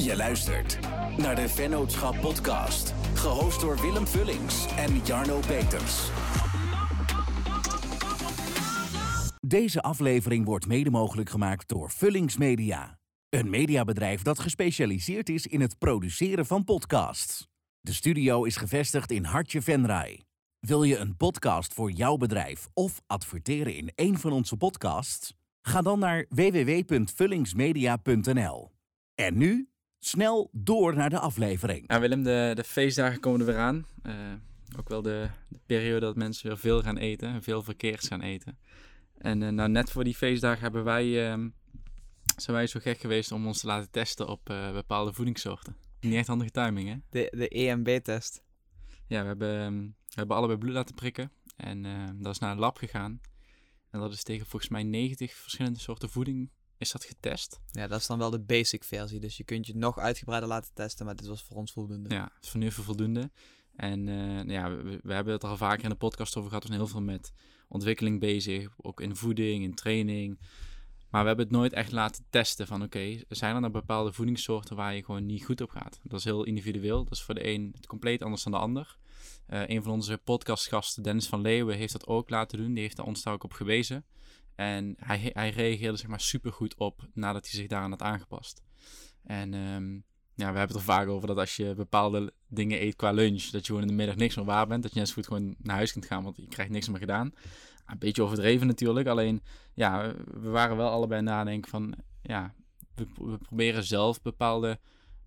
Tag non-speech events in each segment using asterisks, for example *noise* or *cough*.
Je luistert naar de Vennootschap Podcast, gehost door Willem Vullings en Jarno Peters. Deze aflevering wordt mede mogelijk gemaakt door Vullings Media, een mediabedrijf dat gespecialiseerd is in het produceren van podcasts. De studio is gevestigd in Hartje Venray. Wil je een podcast voor jouw bedrijf of adverteren in een van onze podcasts? Ga dan naar www.vullingsmedia.nl. En nu snel door naar de aflevering. Ja, Willem, de, de feestdagen komen er weer aan. Eh, ook wel de, de, periode dat mensen weer veel gaan eten en veel verkeerd gaan eten. En uh, nou, net voor die feestdagen hebben wij, uh, zijn wij zo gek geweest om ons te laten testen op uh, bepaalde voedingssoorten. Niet echt handige timing, hè? De, de EMB-test. Ja, we hebben, ehm, we hebben allebei bloed laten prikken. En dat is naar een lab gegaan. En dat is tegen volgens mij 90 verschillende soorten voeding is dat getest. Ja, dat is dan wel de basic versie. Dus je kunt je nog uitgebreider laten testen, maar dit was voor ons voldoende. Ja, het is voor nu even voldoende. En uh, ja, we, we, hebben het al vaker in de podcast over gehad. We zijn heel veel met ontwikkeling bezig, ook in voeding, in training. Maar we hebben het nooit echt laten testen van oké, okay, zijn er nou bepaalde voedingssoorten waar je gewoon niet goed op gaat? Dat is heel individueel. Dat is voor de een het compleet anders dan de ander. Uh, een van onze podcastgasten, Dennis van Leeuwen, heeft dat ook laten doen. Die heeft daar ons daar ook op gewezen. En hij, hij reageerde zeg maar super goed op nadat hij zich daaraan had aangepast. En um, ja, we hebben het er vaak over dat als je bepaalde dingen eet qua lunch, dat je gewoon in de middag niks meer waar bent. Dat je net zo goed gewoon naar huis kunt gaan, want je krijgt niks meer gedaan. Een beetje overdreven natuurlijk, alleen ja, we waren wel allebei nadenken van, ja, we, proberen zelf bepaalde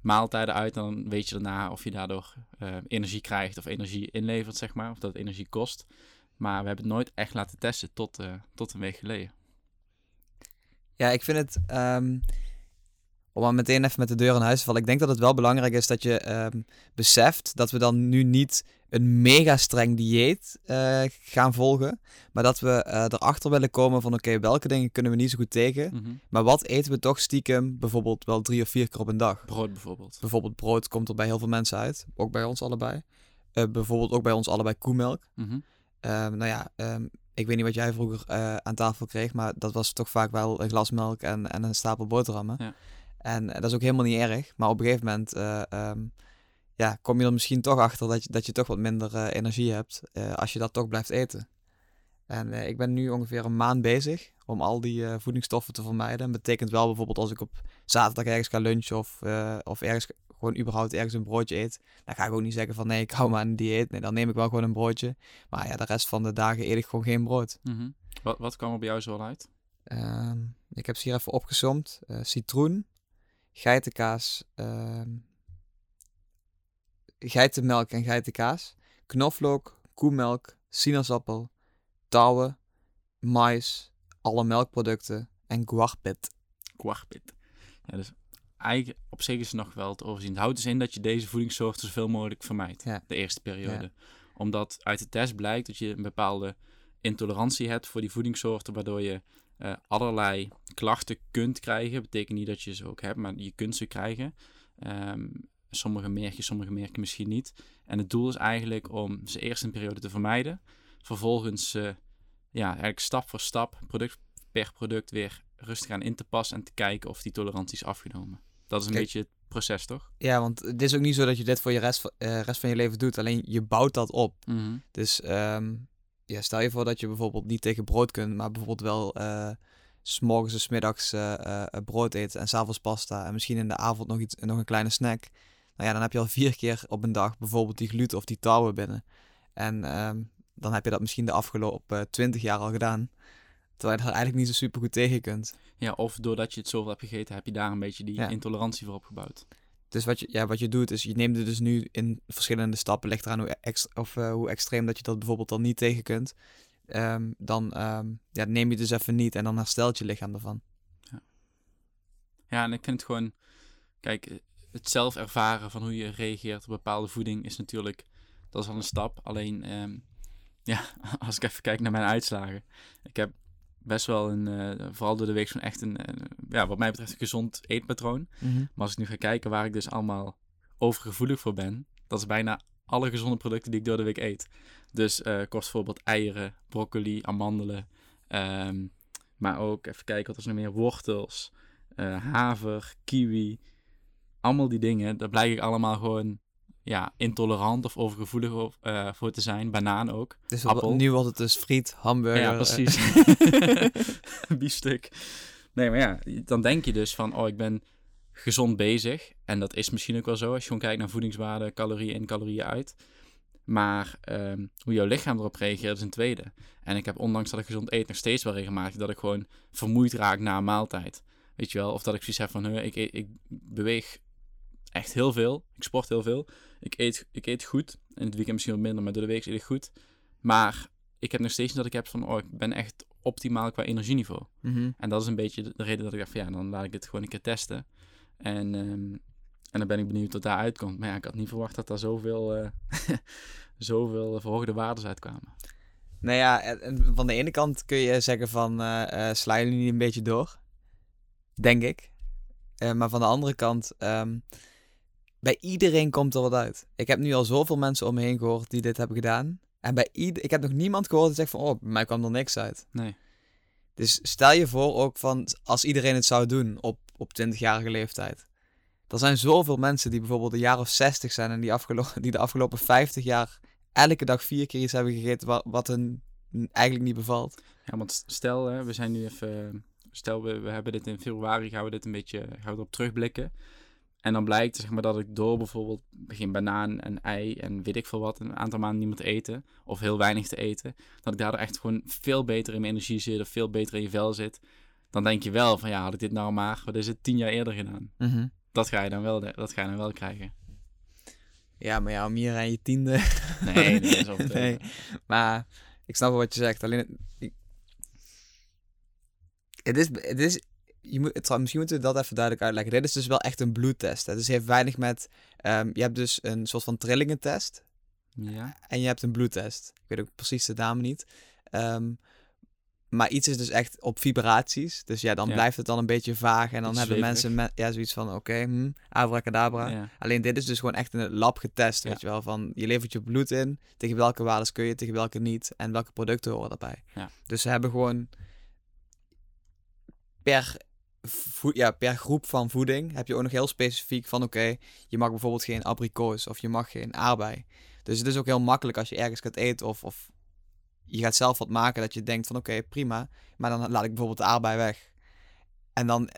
maaltijden uit. Dan weet je daarna of je daardoor uh, energie krijgt of energie inlevert, zeg maar. Of dat energie kost. Maar we hebben het nooit echt laten testen tot, uh, tot een week geleden. Ja, ik vind het. Um, om maar meteen even met de deur in huis te vallen. Ik denk dat het wel belangrijk is dat je um, beseft dat we dan nu niet een mega streng dieet uh, gaan volgen. Maar dat we uh, erachter willen komen van oké, okay, welke dingen kunnen we niet zo goed tegen. Mm -hmm. Maar wat eten we toch stiekem bijvoorbeeld wel drie of vier keer op een dag? Brood bijvoorbeeld. Bijvoorbeeld brood komt er bij heel veel mensen uit. Ook bij ons allebei. Uh, bijvoorbeeld ook bij ons allebei koemelk. Mm -hmm. Um, nou ja, um, ik weet niet wat jij vroeger uh, aan tafel kreeg, maar dat was toch vaak wel een glas melk en, en een stapel boterhammen. Ja. En uh, dat is ook helemaal niet erg, maar op een gegeven moment uh, um, ja, kom je er misschien toch achter dat je, dat je toch wat minder energie hebt als je dat toch blijft eten. En ik ben nu ongeveer een maand bezig om al die voedingsstoffen te vermijden. Dat betekent wel bijvoorbeeld als ik op zaterdag ergens ga lunchen of, of ergens gewoon überhaupt ergens een broodje eet, dan ga ik ook niet zeggen van nee, ik hou me aan een dieet. Nee, dan neem ik wel gewoon een broodje. Maar ja, de rest van de dagen eet ik gewoon geen brood. Mm -hmm. wat, wat kwam er bij jou zo uit? Uh, ik heb ze hier even opgezomd. Uh, citroen, geitenkaas, uh, geitenmelk en geitenkaas, knoflook, koemelk, sinaasappel, touwen, mais, alle melkproducten en guarpit. Guarpit. Ja, dus eigenlijk op zich is het nog wel te overzien. Het houdt dus in dat je deze voedingssoorten zoveel mogelijk vermijdt. Ja. De eerste periode. Ja. Omdat uit de test blijkt dat je een bepaalde intolerantie hebt voor die voedingssoorten, waardoor je uh, allerlei klachten kunt krijgen. Betekent niet dat je ze ook hebt, maar je kunt ze krijgen. Um, sommige merk je, sommige merken misschien niet. En het doel is eigenlijk om ze eerst een periode te vermijden. Vervolgens uh, ja, eigenlijk stap voor stap, product per product weer rustig aan in te passen en te kijken of die tolerantie is afgenomen. Dat is een Kijk, beetje het proces, toch? Ja, want het is ook niet zo dat je dit voor je rest, uh, rest van je leven doet. Alleen je bouwt dat op. Mm -hmm. Dus um, ja, stel je voor dat je bijvoorbeeld niet tegen brood kunt, maar bijvoorbeeld wel uh, s'morgens en smiddags uh, uh, brood eet en s'avonds pasta en misschien in de avond nog, iets, nog een kleine snack. Nou ja, dan heb je al vier keer op een dag bijvoorbeeld die gluten of die touwen binnen. En um, dan heb je dat misschien de afgelopen twintig jaar al gedaan. Terwijl je er eigenlijk niet zo super goed tegen kunt. Ja, of doordat je het zoveel hebt gegeten, heb je daar een beetje die ja. intolerantie voor opgebouwd. Dus wat je, ja, wat je doet, is je neemt het dus nu in verschillende stappen. Ligt eraan hoe, ex, of, uh, hoe extreem dat je dat bijvoorbeeld dan niet tegen kunt. Um, dan um, ja, neem je dus even niet en dan herstelt je lichaam ervan. Ja. ja, en ik vind het gewoon... Kijk, het zelf ervaren van hoe je reageert op bepaalde voeding is natuurlijk... Dat is al een stap. Alleen, um, ja, *laughs* als ik even kijk naar mijn uitslagen. Ik heb best wel een, uh, vooral door de week zo'n echt een, uh, ja, wat mij betreft een gezond eetpatroon. -hmm. Maar als ik nu ga kijken waar ik dus allemaal overgevoelig voor ben, dat is bijna alle gezonde producten die ik door de week eet. Dus uh, kost bijvoorbeeld eieren, broccoli, amandelen, um, maar ook even kijken wat er nog meer, wortels, haver, kiwi, allemaal die dingen, daar blijk ik allemaal gewoon ja, intolerant of overgevoelig of, uh, voor te zijn. Banaan ook. Dus Appel. nu wordt het dus friet, hamburger. Ja, precies. *laughs* *laughs* Biefstuk. Nee, maar ja, dan denk je dus van, oh, ik ben gezond bezig. En dat is misschien ook wel zo als je gewoon kijkt naar voedingswaarde, calorieën in, calorieën uit. Maar um, hoe jouw lichaam erop reageert is een tweede. En ik heb ondanks dat ik gezond eet nog steeds wel regelmatig dat ik gewoon vermoeid raak na een maaltijd. Weet je wel? Of dat ik zoiets heb van, ik, ik, ik beweeg echt heel veel. Ik sport heel veel. Ik eet, ik eet goed. In het weekend misschien wat minder, maar door de week eet ik goed. Maar ik heb nog steeds dat ik heb van, oh, ik ben echt optimaal qua energieniveau. Mhm. En dat is een beetje de reden dat ik dacht van, ja, dan laat ik dit gewoon een keer testen. En, um, en dan ben ik benieuwd wat daar uitkomt. Maar ja, ik had niet verwacht dat daar zoveel, uh, *laughs* zoveel verhoogde waarden uitkwamen. Nou ja, van de ene kant kun je zeggen van, uh, uh, sla je niet een beetje door? Denk ik. maar van de andere kant, um, bij iedereen komt er wat uit. Ik heb nu al zoveel mensen om me heen gehoord die dit hebben gedaan. En bij ieder, ik heb nog niemand gehoord die zegt van, oh, bij mij kwam er niks uit. Nee. Dus stel je voor ook van, als iedereen het zou doen op, op 20-jarige leeftijd. Er zijn zoveel mensen die bijvoorbeeld een jaar of 60 zijn en die, afgelopen, *laughs* die de afgelopen 50 jaar elke dag vier keer iets hebben gegeten wat, wat hun eigenlijk niet bevalt. Ja, want stel, hè, we zijn nu even, stel we, we hebben dit in februari, gaan we dit een beetje, gaan we erop terugblikken. En dan blijkt zeg maar, dat ik door bijvoorbeeld begin banaan en ei en weet ik veel wat, een aantal maanden niet meer te eten, of heel weinig te eten, dat ik daardoor echt gewoon veel beter in mijn energie zit, of veel beter in je vel zit. Dan denk je wel van ja, had ik dit nou maar, wat is het, tien jaar eerder gedaan. Mhm. Dat ga je dan wel, dat ga je dan wel krijgen. Ja, maar ja, om hier aan je tiende. Nee, dat is *laughs* nee. Maar ik snap wel wat je zegt. Alleen, het is, het is je moet, het, misschien moeten we dat even duidelijk uitleggen. Dit is dus wel echt een bloedtest. Hè? Dus het heeft weinig met... Um, je hebt dus een soort van trillingentest. Ja. En je hebt een bloedtest. Ik weet ook precies de naam niet. Um, maar iets is dus echt op vibraties. Dus ja, dan blijft het dan een beetje vaag. En dan hebben mensen ja, zoiets van, oké, okay, hm, abracadabra. Ja. Alleen dit is dus gewoon echt in het lab getest, weet je wel. Van, je levert je bloed in. Tegen welke waardes kun je, tegen welke niet. En welke producten horen daarbij. Ja. Dus ze hebben gewoon per ja, per groep van voeding heb je ook nog heel specifiek van oké, je mag bijvoorbeeld geen abrikoos of je mag geen aardbei. Dus het is ook heel makkelijk als je ergens gaat eten of, of je gaat zelf wat maken dat je denkt van oké, prima, maar dan laat ik bijvoorbeeld de aardbei weg. En dan,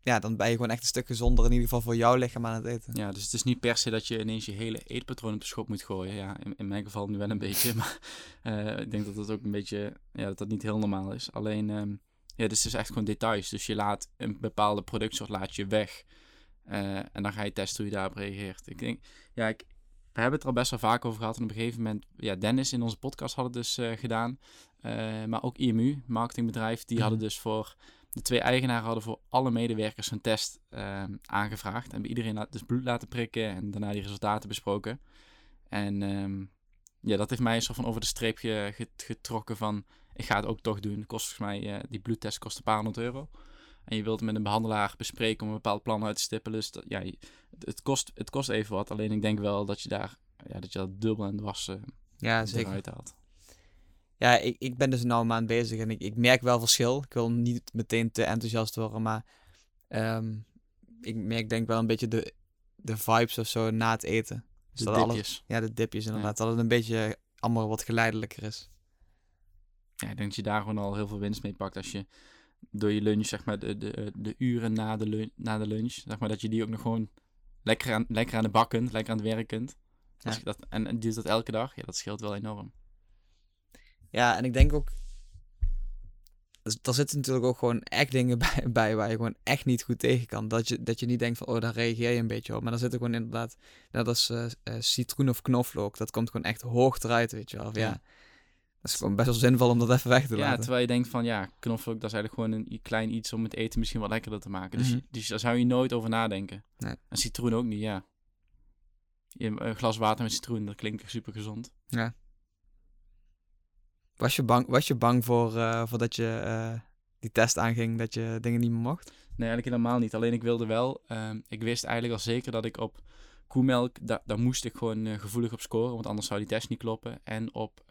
ja, dan ben je gewoon echt een stuk gezonder in ieder geval voor jouw lichaam aan het eten. Ja, dus het is niet per se dat je ineens je hele eetpatroon op de schop moet gooien. Ja, in, mijn geval nu wel een beetje, *laughs* maar uh, ik denk dat dat ook een beetje, ja, dat dat niet heel normaal is. Alleen... Um, ja, dus het is echt gewoon details. Dus je laat een bepaalde productsoort laat je weg. Uh, en dan ga je testen hoe je daarop reageert. Ik denk, ja, ik, we hebben het er al best wel vaak over gehad. En op een gegeven moment, ja, Dennis in onze podcast had het dus uh, gedaan. Uh, maar ook IMU, marketingbedrijf, die hadden mhm. dus voor de twee eigenaren hadden voor alle medewerkers een test aangevraagd. En bij iedereen dus bloed laten prikken en daarna die resultaten besproken. En um, ja, dat heeft mij een soort van over de streep getrokken van ik ga het ook toch doen. Kost volgens mij, uh, die bloedtest kost een paar honderd euro. En je wilt het met een behandelaar bespreken om een bepaald plan uit te stippelen. Dus dat, ja, het, kost, het kost even wat. Alleen ik denk wel dat je daar ja, dat je dat dubbel en dwars uh, ja, zeker. uithaalt. Ja, ik, ik ben dus nou een maand bezig en ik, ik merk wel verschil. Ik wil niet meteen te enthousiast worden, maar um, ik merk denk wel een beetje de, de vibes of zo na het eten. Dus de dipjes. Alles, ja, de dipjes inderdaad. Dat het een beetje allemaal wat geleidelijker is ja, ik denk dat je daar gewoon al heel veel winst mee pakt als je door je lunch, zeg maar, de, de, de uren na de, lunch, na de lunch, zeg maar, dat je die ook nog gewoon lekker aan, lekker aan de bak kunt, lekker aan het werk kunt. Als je dat, en, en doet dat elke dag, ja, dat scheelt wel enorm. Ja, en ik denk ook, er zitten natuurlijk ook gewoon echt dingen *laughs* bij, bij, waar je gewoon echt niet goed tegen kan. Dat je, dat je niet denkt van, oh, daar reageer je een beetje op. Maar dan zit er gewoon inderdaad, net als uh, citroen of knoflook, dat komt gewoon echt hoog eruit, weet je wel. ja. ja dat is gewoon best wel zinvol om dat even weg te ja, laten. terwijl je denkt van ja, knoflook, dat is eigenlijk gewoon een klein iets om het eten misschien wat lekkerder te maken. Dus, mhm. dus daar zou je nooit over nadenken. Nee. En citroen ook niet, ja. Een glas water met citroen, dat klinkt super gezond. Ja. Was je bang, was je bang voor, uh, voordat je uh, die test aanging, dat je dingen niet meer mocht? Nee, eigenlijk helemaal niet. Alleen ik wilde wel, uh, ik wist eigenlijk al zeker dat ik op koemelk, da daar moest ik gewoon gevoelig op scoren, want anders zou die test niet kloppen. En op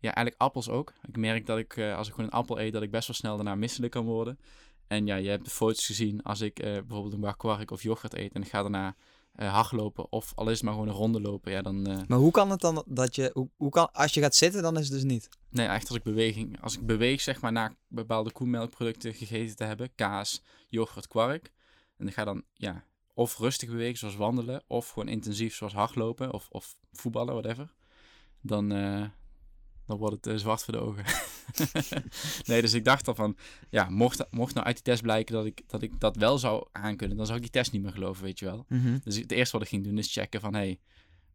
ja, eigenlijk appels ook. Ik merk dat ik, uh, als ik gewoon een appel eet, dat ik best wel snel daarna misselijk kan worden. En ja, je hebt de foto's gezien als ik uh, bijvoorbeeld een bak kwark of yoghurt eet en ik ga daarna uh, hardlopen of al is het maar gewoon een ronde lopen, ja dan... Uh... Maar hoe kan het dan dat je, hoe, hoe kan, als je gaat zitten dan is het dus niet? Nee, echt als ik beweging, als ik beweeg zeg maar naar bepaalde koemelkproducten gegeten te hebben, kaas, yoghurt, kwark, en ik ga dan ja, of rustig bewegen zoals wandelen of gewoon intensief zoals hardlopen of, of voetballen, whatever, dan, uh, dan wordt het zwart voor de ogen. *laughs* nee, dus ik dacht al van, ja, mocht, mocht nou uit die test blijken dat ik, dat ik dat wel zou aankunnen, dan zou ik die test niet meer geloven, weet je wel. Mhm. Dus het eerste wat ik ging doen is checken van, hey,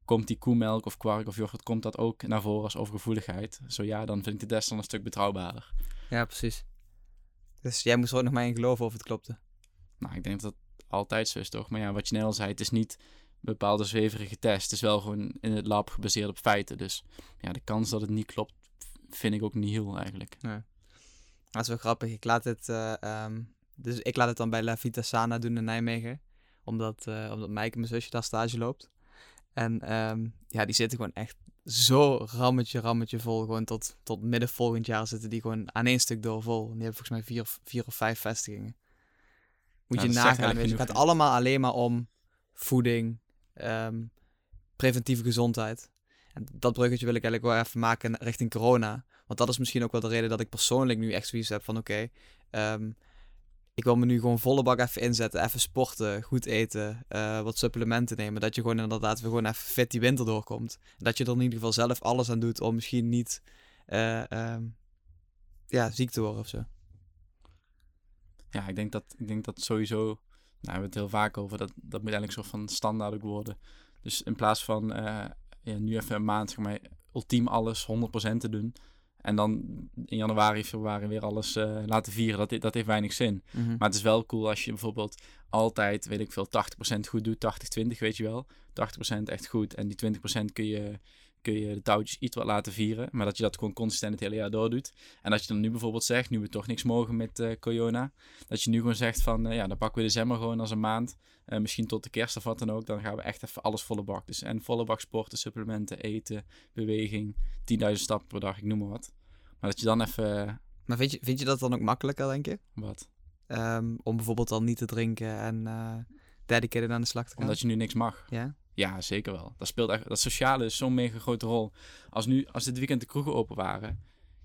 komt die koemelk of kwark of yoghurt, komt dat ook naar voren als overgevoeligheid? Zo ja, dan vind ik de test dan een stuk betrouwbaarder. Ja, precies. Dus jij moest er ook nog maar in geloven of het klopte? Nou, ik denk dat het altijd zo is, toch? Maar ja, wat je net al zei, het is niet bepaalde zweverige test. Het is wel gewoon in het lab gebaseerd op feiten. Dus ja, de kans dat het niet klopt, vind ik ook niet heel eigenlijk. Nee. Dat is wel grappig. Ik laat het, uh, um, dus ik laat het dan bij La Vita Sana doen in Nijmegen. Omdat, uh, omdat Mijke, mijn zusje, daar stage loopt. En um, ja, die zitten gewoon echt zo rammetje, rammetje vol. Gewoon tot, tot midden volgend jaar zitten die gewoon aan één stuk door vol. En die hebben volgens mij vier, vier of vijf vestigingen. Moet ja, je nagaan. Het gaat allemaal alleen maar om voeding, um, preventieve gezondheid. En dat bruggetje wil ik eigenlijk wel even maken richting corona. Want dat is misschien ook wel de reden dat ik persoonlijk nu echt zoiets heb van oké, um, ik wil me nu gewoon volle bak even inzetten, even sporten, goed eten, uh, wat supplementen nemen. Dat je gewoon inderdaad weer gewoon even fit die winter doorkomt. Dat je er in ieder geval zelf alles aan doet om misschien niet uh, um, ja, ziek te worden of zo. Ja, ik denk dat, ik denk dat sowieso, nou, we hebben het heel vaak over, dat, dat moet eigenlijk een soort van standaard ook worden. Dus in plaats van uh, ja, nu even een maand, zeg maar, ultiem alles 100% te doen. En dan in januari, februari weer alles uh, laten vieren. Dat, dat heeft weinig zin. Mm -hmm. Maar het is wel cool als je bijvoorbeeld altijd, weet ik veel, 80% goed doet. 80-20, weet je wel. 80% echt goed. En die 20% kun je, kun je de touwtjes iets wat laten vieren. Maar dat je dat gewoon consistent het hele jaar door doet. En dat je dan nu bijvoorbeeld zegt, nu we toch niks mogen met uh, corona. Dat je nu gewoon zegt van, uh, ja, dan pakken we december gewoon als een maand. Uh, misschien tot de kerst of wat dan ook. Dan gaan we echt even alles volle bak. Dus en volle bak sporten, supplementen, eten, beweging. 10.000 stappen per dag, ik noem maar wat. Maar dat je dan even... Maar vind je, vind je dat dan ook makkelijker, denk je? Wat? Um, om bijvoorbeeld dan niet te drinken en uh, dedicated aan de slag te gaan? Omdat je nu niks mag. Ja? Ja, zeker wel. Dat speelt echt... Dat sociale is zo'n mega grote rol. Als nu, als dit weekend de kroegen open waren,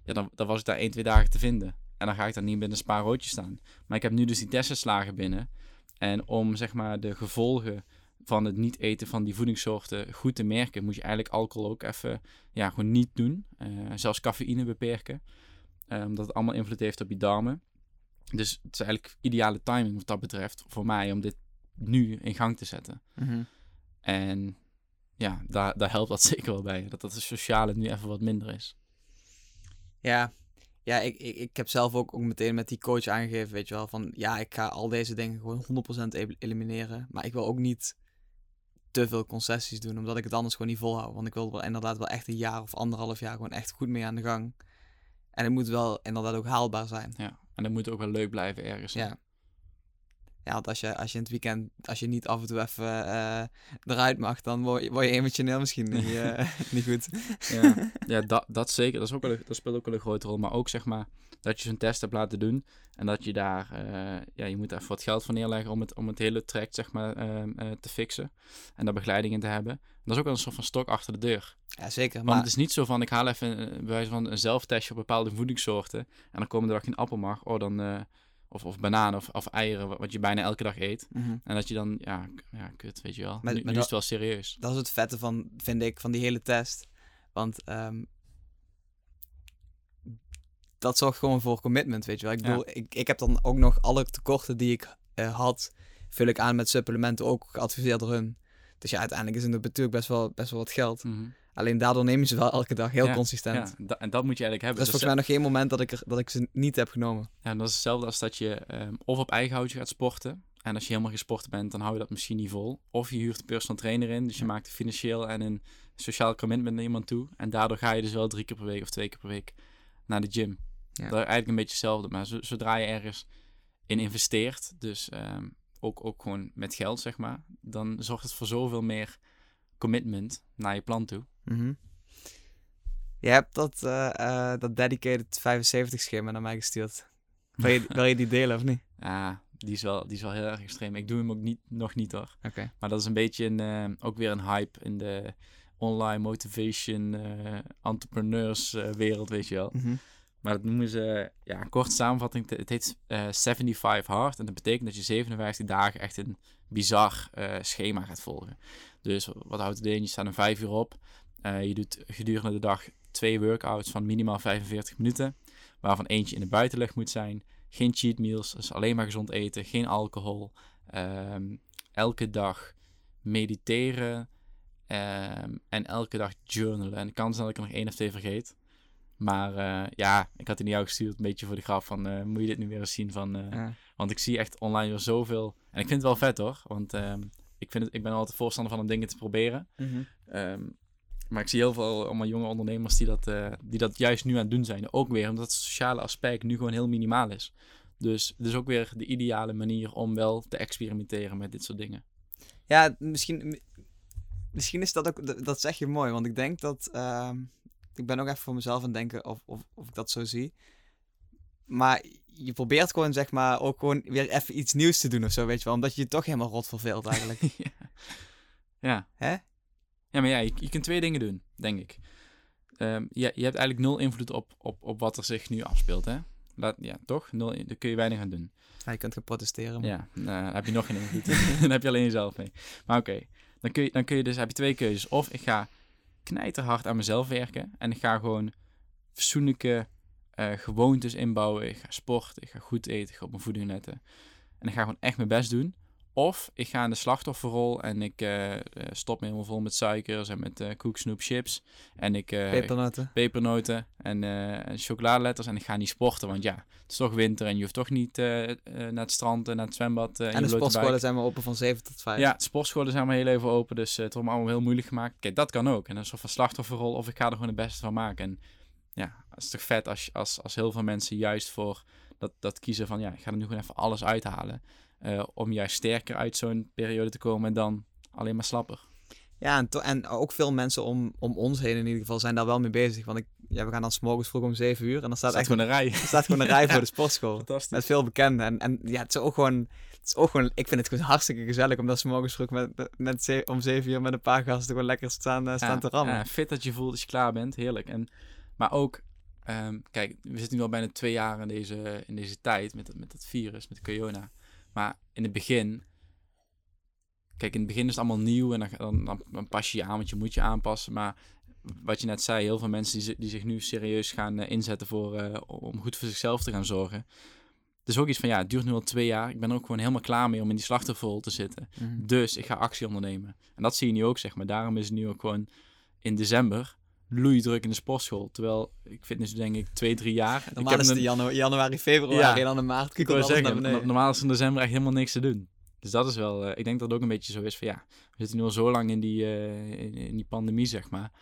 ja, dan, dan was ik daar één, twee dagen te vinden. En dan ga ik daar niet binnen een spaar roodjes staan. Maar ik heb nu dus die testgeslagen binnen. En om, zeg maar, de gevolgen van het niet eten van die voedingssoorten goed te merken, moet je eigenlijk alcohol ook even ja, gewoon niet doen. Uh, zelfs cafeïne beperken. Uh, omdat het allemaal invloed heeft op je darmen. Dus het is eigenlijk ideale timing wat dat betreft voor mij om dit nu in gang te zetten. Mm. En ja, daar, daar helpt dat *laughs* zeker wel bij. Dat dat de sociale nu even wat minder is. Ja, ja ik, ik, ik heb zelf ook, ook meteen met die coach aangegeven, weet je wel, van ja, ik ga al deze dingen gewoon 100% elimineren. Maar ik wil ook niet te veel concessies doen, omdat ik het anders gewoon niet volhoud. Want ik wil wel inderdaad wel echt een jaar of anderhalf jaar gewoon echt goed mee aan de gang. En het moet wel inderdaad ook haalbaar zijn. Ja, en dat moet ook wel leuk blijven ergens. Ja. Ja, want als je, als je in het weekend, als je niet af en toe even uh, eruit mag, dan word je, word je emotioneel misschien niet, uh, *laughs* *laughs* niet goed. Ja, ja dat, dat zeker. Dat, is ook wel, dat speelt ook wel een grote rol. Maar ook zeg maar dat je zo'n test hebt laten doen en dat je daar, uh, ja, je moet daar even wat geld voor neerleggen om het, om het hele traject zeg maar te fixen en daar begeleiding in te hebben. Dat is ook wel een soort van stok achter de deur. Ja, zeker. Want Maar het is niet zo van, ik haal even bij wijze van een zelftestje op bepaalde voedingssoorten en dan komende dag geen appel mag, oh dan... Of, of bananen of, of eieren, wat je bijna elke dag eet. Mhm. En dat je dan, ja, ja kut, weet je wel. Maar- nu, maar nu is het wel serieus. dat is het vette van, vind ik, van die hele test. Want ehm, dat zorgt gewoon voor commitment, weet je wel. Ik Ja. bedoel, ik, ik heb dan ook nog alle tekorten die ik eh, had, vul ik aan met supplementen, ook geadviseerd door hun. Dus ja, uiteindelijk is het natuurlijk best wel, best wel wat geld. Mhm. Alleen daardoor neem je ze wel elke dag heel Ja, consistent. Ja, da- en dat moet je eigenlijk Er hebben. is volgens mij nog geen moment dat ik, er, dat ik ze niet heb genomen. Ja, dat is hetzelfde als dat je ehm, of op eigen houtje gaat sporten. En als je helemaal gesport bent, dan hou je dat misschien niet vol. Of je huurt een personal trainer in. Dus je maakt financieel en een sociaal commitment naar iemand toe. En daardoor ga je dus wel drie keer per week of twee keer per week naar de gym. Ja. Dat is eigenlijk een beetje hetzelfde. Maar zo- zodra je ergens in investeert, dus ehm, ook, ook gewoon met geld, zeg maar, dan zorgt het voor zoveel meer commitment naar je plan toe. Mhm. Je hebt dat, eh, eh, dat dedicated 75 schema naar mij gestuurd. Wil je, *laughs* wil je die delen of niet? Ja, die is, wel, die is wel heel erg extreem. Ik doe hem ook niet, nog niet hoor. Oké. Maar dat is een beetje een, eh, ook weer een hype in de online motivation entrepreneurs wereld, weet je wel. Mhm. Maar dat noemen ze, ja, korte samenvatting, het heet 75 hard. En dat betekent dat je 57 dagen echt een bizar schema gaat volgen. Dus wat houdt het in? Je staat een 5 uur op. je doet gedurende de dag twee workouts van minimaal 45 minuten. Waarvan eentje in de buitenlucht moet zijn. Geen cheat meals, dus alleen maar gezond eten, geen alcohol. Ehm, elke dag mediteren ehm, en elke dag journalen. En de kans dat ik er nog één of twee vergeet. Maar uh, ja, ik had die naar jou gestuurd, een beetje voor de grap van, uh, moet je dit nu weer eens zien van... Uh, Want ik zie echt online weer zoveel... En ik vind het wel vet hoor, want um, ik, vind het, ik ben altijd voorstander van om dingen te proberen. Mm -hmm. Maar ik zie heel veel allemaal jonge ondernemers die dat, uh, die dat juist nu aan het doen zijn. Ook weer omdat het sociale aspect nu gewoon heel minimaal is. Dus het is ook weer de ideale manier om wel te experimenteren met dit soort dingen. Ja, misschien, misschien is dat ook, dat zeg je mooi. Want ik denk dat, uh, ik ben ook even voor mezelf aan het denken of, of, of ik dat zo zie. Maar je probeert gewoon, zeg maar, ook gewoon weer even iets nieuws te doen of zo, weet je wel. Omdat je je toch helemaal rot verveelt eigenlijk. *laughs* ja. ja. Hè? Ja, maar ja, je, je kunt twee dingen doen, denk ik. Um, je, je hebt eigenlijk nul invloed op, op, op wat er zich nu afspeelt, hè? Laat, ja, toch? Nul, daar kun je weinig aan doen. Ja, je kunt gaan protesteren. Maar... Ja, nou, dan heb je nog geen invloed. *laughs* dan heb je alleen jezelf mee. Maar oké, okay. dan, kun je, dan kun je dus, heb je twee keuzes. Of ik ga knijterhard aan mezelf werken en ik ga gewoon fatsoenlijke uh, gewoontes inbouwen. Ik ga sporten, ik ga goed eten, ik ga op mijn voeding letten. En ik ga gewoon echt mijn best doen. Of ik ga in de slachtofferrol en ik uh, stop me helemaal vol met suikers en met uh, koek, snoep, chips. En ik... pepernoten. Pepernoten en, en chocoladeletters. En ik ga niet sporten, want ja, het is toch winter en je hoeft toch niet naar het strand en naar het zwembad. en de sportscholen zijn maar open van 7 tot 5. Ja, de sportscholen zijn maar heel even open, dus het wordt me allemaal heel moeilijk gemaakt. Kijk, dat kan ook. En een soort van slachtofferrol of ik ga er gewoon het beste van maken. En ja, het is toch vet als, als, als heel veel mensen juist voor dat, dat kiezen van ja, ik ga er nu gewoon even alles uithalen. Uh, om juist sterker uit zo'n periode te komen en dan alleen maar slapper. Ja, en, en ook veel mensen om, om ons heen in ieder geval zijn daar wel mee bezig. Want ik, ja, we gaan dan s morgens vroeg om 7 uur en dan staat, staat echt gewoon een rij. Staat gewoon een rij voor de *laughs* sportschool. Fantastisch. Met veel bekenden. En, en ja, het is ook gewoon, het is ook gewoon, ik vind het gewoon hartstikke gezellig om dat s morgens vroeg met, met, ze, om 7 uur met een paar gasten gewoon lekker staan, uh, staan ja, te rammen. Ja, fit dat je voelt als je klaar bent, heerlijk. En, maar ook, um, kijk, we zitten nu al bijna twee jaar in deze, in deze tijd met, met het virus, met corona. Maar in het begin, kijk, in het begin is het allemaal nieuw en dan, dan, dan, pas je je aan, want je moet je aanpassen. Maar wat je net zei, heel veel mensen die, die zich nu serieus gaan uh, inzetten voor, uh, om goed voor zichzelf te gaan zorgen. Het is ook iets van, ja, het duurt nu al twee jaar. Ik ben er ook gewoon helemaal klaar mee om in die slachtofferrol te zitten. Mhm. Dus ik ga actie ondernemen. En dat zie je nu ook, zeg maar. Daarom is het nu ook gewoon in december loeidruk in de sportschool. Terwijl ik fitness denk ik twee, drie jaar. Normaal ik is het januari, februari Ja. en dan in maart. Ik wil zeggen, no- normaal is in december echt helemaal niks te doen. Dus dat is wel, eh, ik denk dat het ook een beetje zo is van ja, we zitten nu al zo lang in die, eh, in, in die pandemie, zeg maar.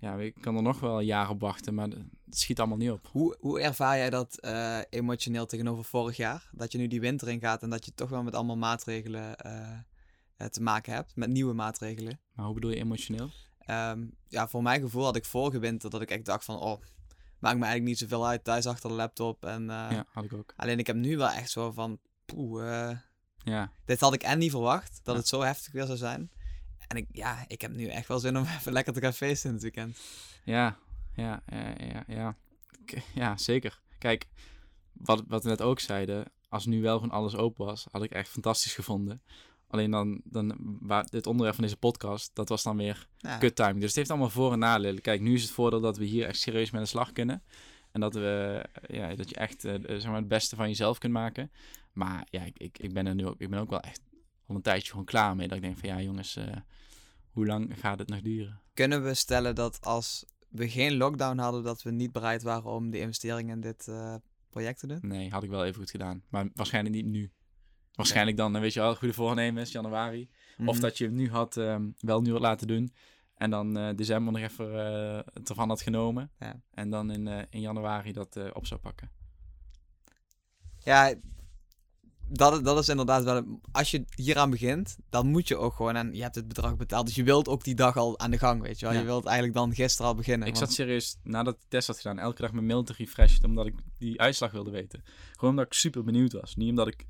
Ja, ik kan er nog wel een jaar op wachten, maar het schiet allemaal niet op. Hoe, hoe ervaar jij dat eh, emotioneel tegenover vorig jaar? Dat je nu die winter in gaat en dat je toch wel met allemaal maatregelen te maken hebt, met nieuwe maatregelen. Maar hoe bedoel je emotioneel? Ehm, ja, voor mijn gevoel had ik vorige winter dat ik echt dacht van, oh, maakt me eigenlijk niet zoveel uit thuis achter de laptop. En, eh, ja, had ik ook. Alleen ik heb nu wel echt zo van, poeh, eh, Ja, dit had ik en niet verwacht, dat Ja. het zo heftig weer zou zijn. En ik, ja, ik heb nu echt wel zin om *laughs* even lekker te gaan feesten in het weekend. ja, ja, ja, ja, ja. Ja, zeker. Kijk, wat, wat we net ook zeiden, als nu wel gewoon alles open was, had ik echt fantastisch gevonden. Alleen dan, dan waar, dit onderwerp van deze podcast, dat was dan weer Ja. kut timing. Dus het heeft allemaal voor- en nadelen. Kijk, nu is het voordeel dat we hier echt serieus mee aan de slag kunnen. En dat, we, ja, dat je echt eh, zeg maar het beste van jezelf kunt maken. Maar ja, ik, ik, ik ben er nu ook, ik ben ook wel echt al een tijdje gewoon klaar mee. Dat ik denk van ja jongens, eh, hoe lang gaat het nog duren? Kunnen we stellen dat als we geen lockdown hadden, dat we niet bereid waren om de investering in dit eh, project te doen? Nee, had ik wel even goed gedaan. Maar waarschijnlijk niet nu. Waarschijnlijk dan, dan weet je wel, goede voornemens, januari. Of Mhm. dat je hem nu had, ehm, wel nu had laten doen. En dan eh, december nog even eh, het ervan had genomen. Ja. En dan in, eh, in januari dat eh, op zou pakken. Ja, dat, dat is inderdaad wel. Als je hieraan begint, dan moet je ook gewoon. En je hebt het bedrag betaald. Dus je wilt ook die dag al aan de gang, weet je wel. Je wilt eigenlijk dan gisteren al beginnen. Ik zat serieus, nadat ik de test had gedaan, elke dag mijn mail te refreshen. Omdat ik die uitslag wilde weten. Gewoon omdat ik super benieuwd was. Niet omdat ik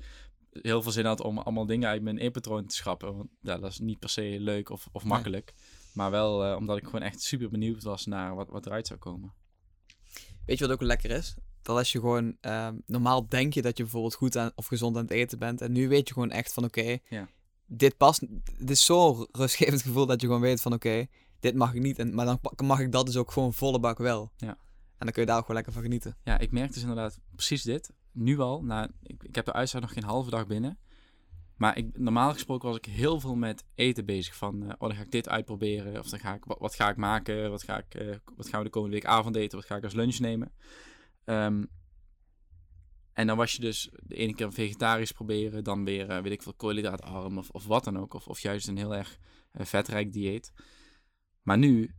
heel veel zin had om allemaal dingen uit mijn e-patroon te schrappen. Want ja, dat is niet per se leuk of, of makkelijk. Maar wel uh, omdat ik gewoon echt super benieuwd was naar wat, wat eruit zou komen. Weet je wat ook lekker is? Dat als je gewoon, uh, normaal denk je dat je bijvoorbeeld goed aan, of gezond aan het eten bent. En nu weet je gewoon echt van oké, ja. dit past. Het is zo'n rustgevend gevoel dat je gewoon weet van oké, dit mag ik niet. En, maar dan mag ik dat dus ook gewoon volle bak wel. Ja. En dan kun je daar ook gewoon lekker van genieten. Ja, ik merk dus inderdaad precies dit. Nu al, na, ik, ik heb de uitslag nog geen halve dag binnen. Maar ik, normaal gesproken was ik heel veel met eten bezig. Van, uh, oh, dan ga ik dit uitproberen. Of dan ga ik, wat, wat ga ik maken? Wat, ga ik, uh, wat gaan we de komende week avondeten? Wat ga ik als lunch nemen? Um, en dan was je dus de ene keer vegetarisch proberen. Dan weer, uh, weet ik veel, koolhydraatarm of, of wat dan ook. Of, of juist een heel erg vetrijk dieet. Maar nu,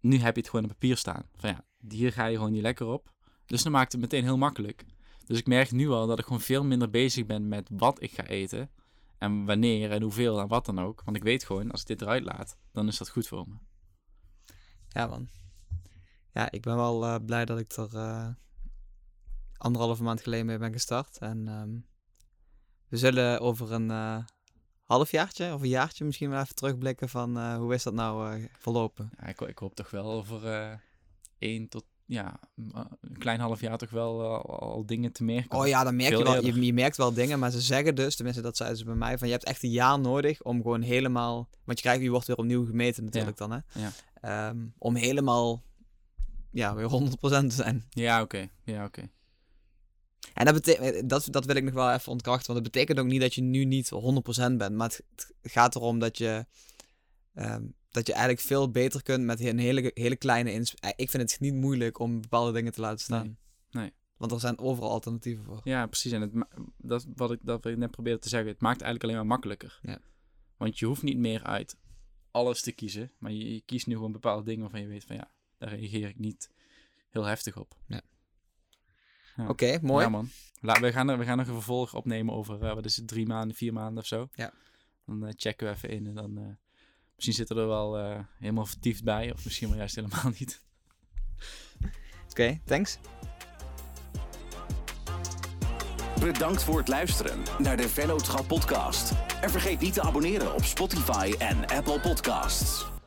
nu heb je het gewoon op papier staan. Van ja, hier ga je gewoon niet lekker op. Dus dan maakt het meteen heel makkelijk. Dus ik merk nu al dat ik gewoon veel minder bezig ben met wat ik ga eten. En wanneer en hoeveel en wat dan ook. Want ik weet gewoon, als ik dit eruit laat, dan is dat goed voor me. Ja, man. Ja, ik ben wel uh, blij dat ik er uh, anderhalve maand geleden mee ben gestart. En um, we zullen over een uh, halfjaartje of een jaartje misschien wel even terugblikken van hoe is dat nou verlopen. Ja, ik, ik, hoop toch wel over één tot ja, een klein half jaar toch wel uh, al dingen te merken. Oh ja, dan merk je wel. Je, je, merkt wel dingen, maar ze zeggen dus, tenminste dat zeiden ze bij mij, van je hebt echt een jaar nodig om gewoon helemaal, want je krijgt, je wordt weer opnieuw gemeten natuurlijk ja. dan, hè? Ja. Um, om helemaal, ja, weer 100% te zijn. Ja, oké. Okay. Ja, oké. Okay. En dat, betekent, dat, dat wil ik nog wel even ontkrachten, want dat betekent ook niet dat je nu niet 100% bent, maar het, het gaat erom dat je um, dat je eigenlijk veel beter kunt met een hele, hele kleine ins eh, Ik vind het niet moeilijk om bepaalde dingen te laten staan. Nee. nee. Want er zijn overal alternatieven voor. Ja, precies. En het, dat, wat ik, dat ik net probeerde te zeggen, het maakt eigenlijk alleen maar makkelijker. Ja. Want je hoeft niet meer uit alles te kiezen, maar je, je, kiest nu gewoon bepaalde dingen waarvan je weet van ja, daar reageer ik niet heel heftig op. Ja. ja. Oké, okay, mooi. Ja man. La, we, gaan er, we gaan nog een vervolg opnemen over, uh, wat is het, drie maanden, vier maanden of zo. Ja. Dan uh, checken we even in en dan... Uh, Misschien zitten er wel uh, helemaal vertiefd bij, of misschien wel juist helemaal niet. Oké, okay, thanks. Bedankt voor het luisteren naar de Vennootschap podcast. En vergeet niet te abonneren op Spotify en Apple Podcasts.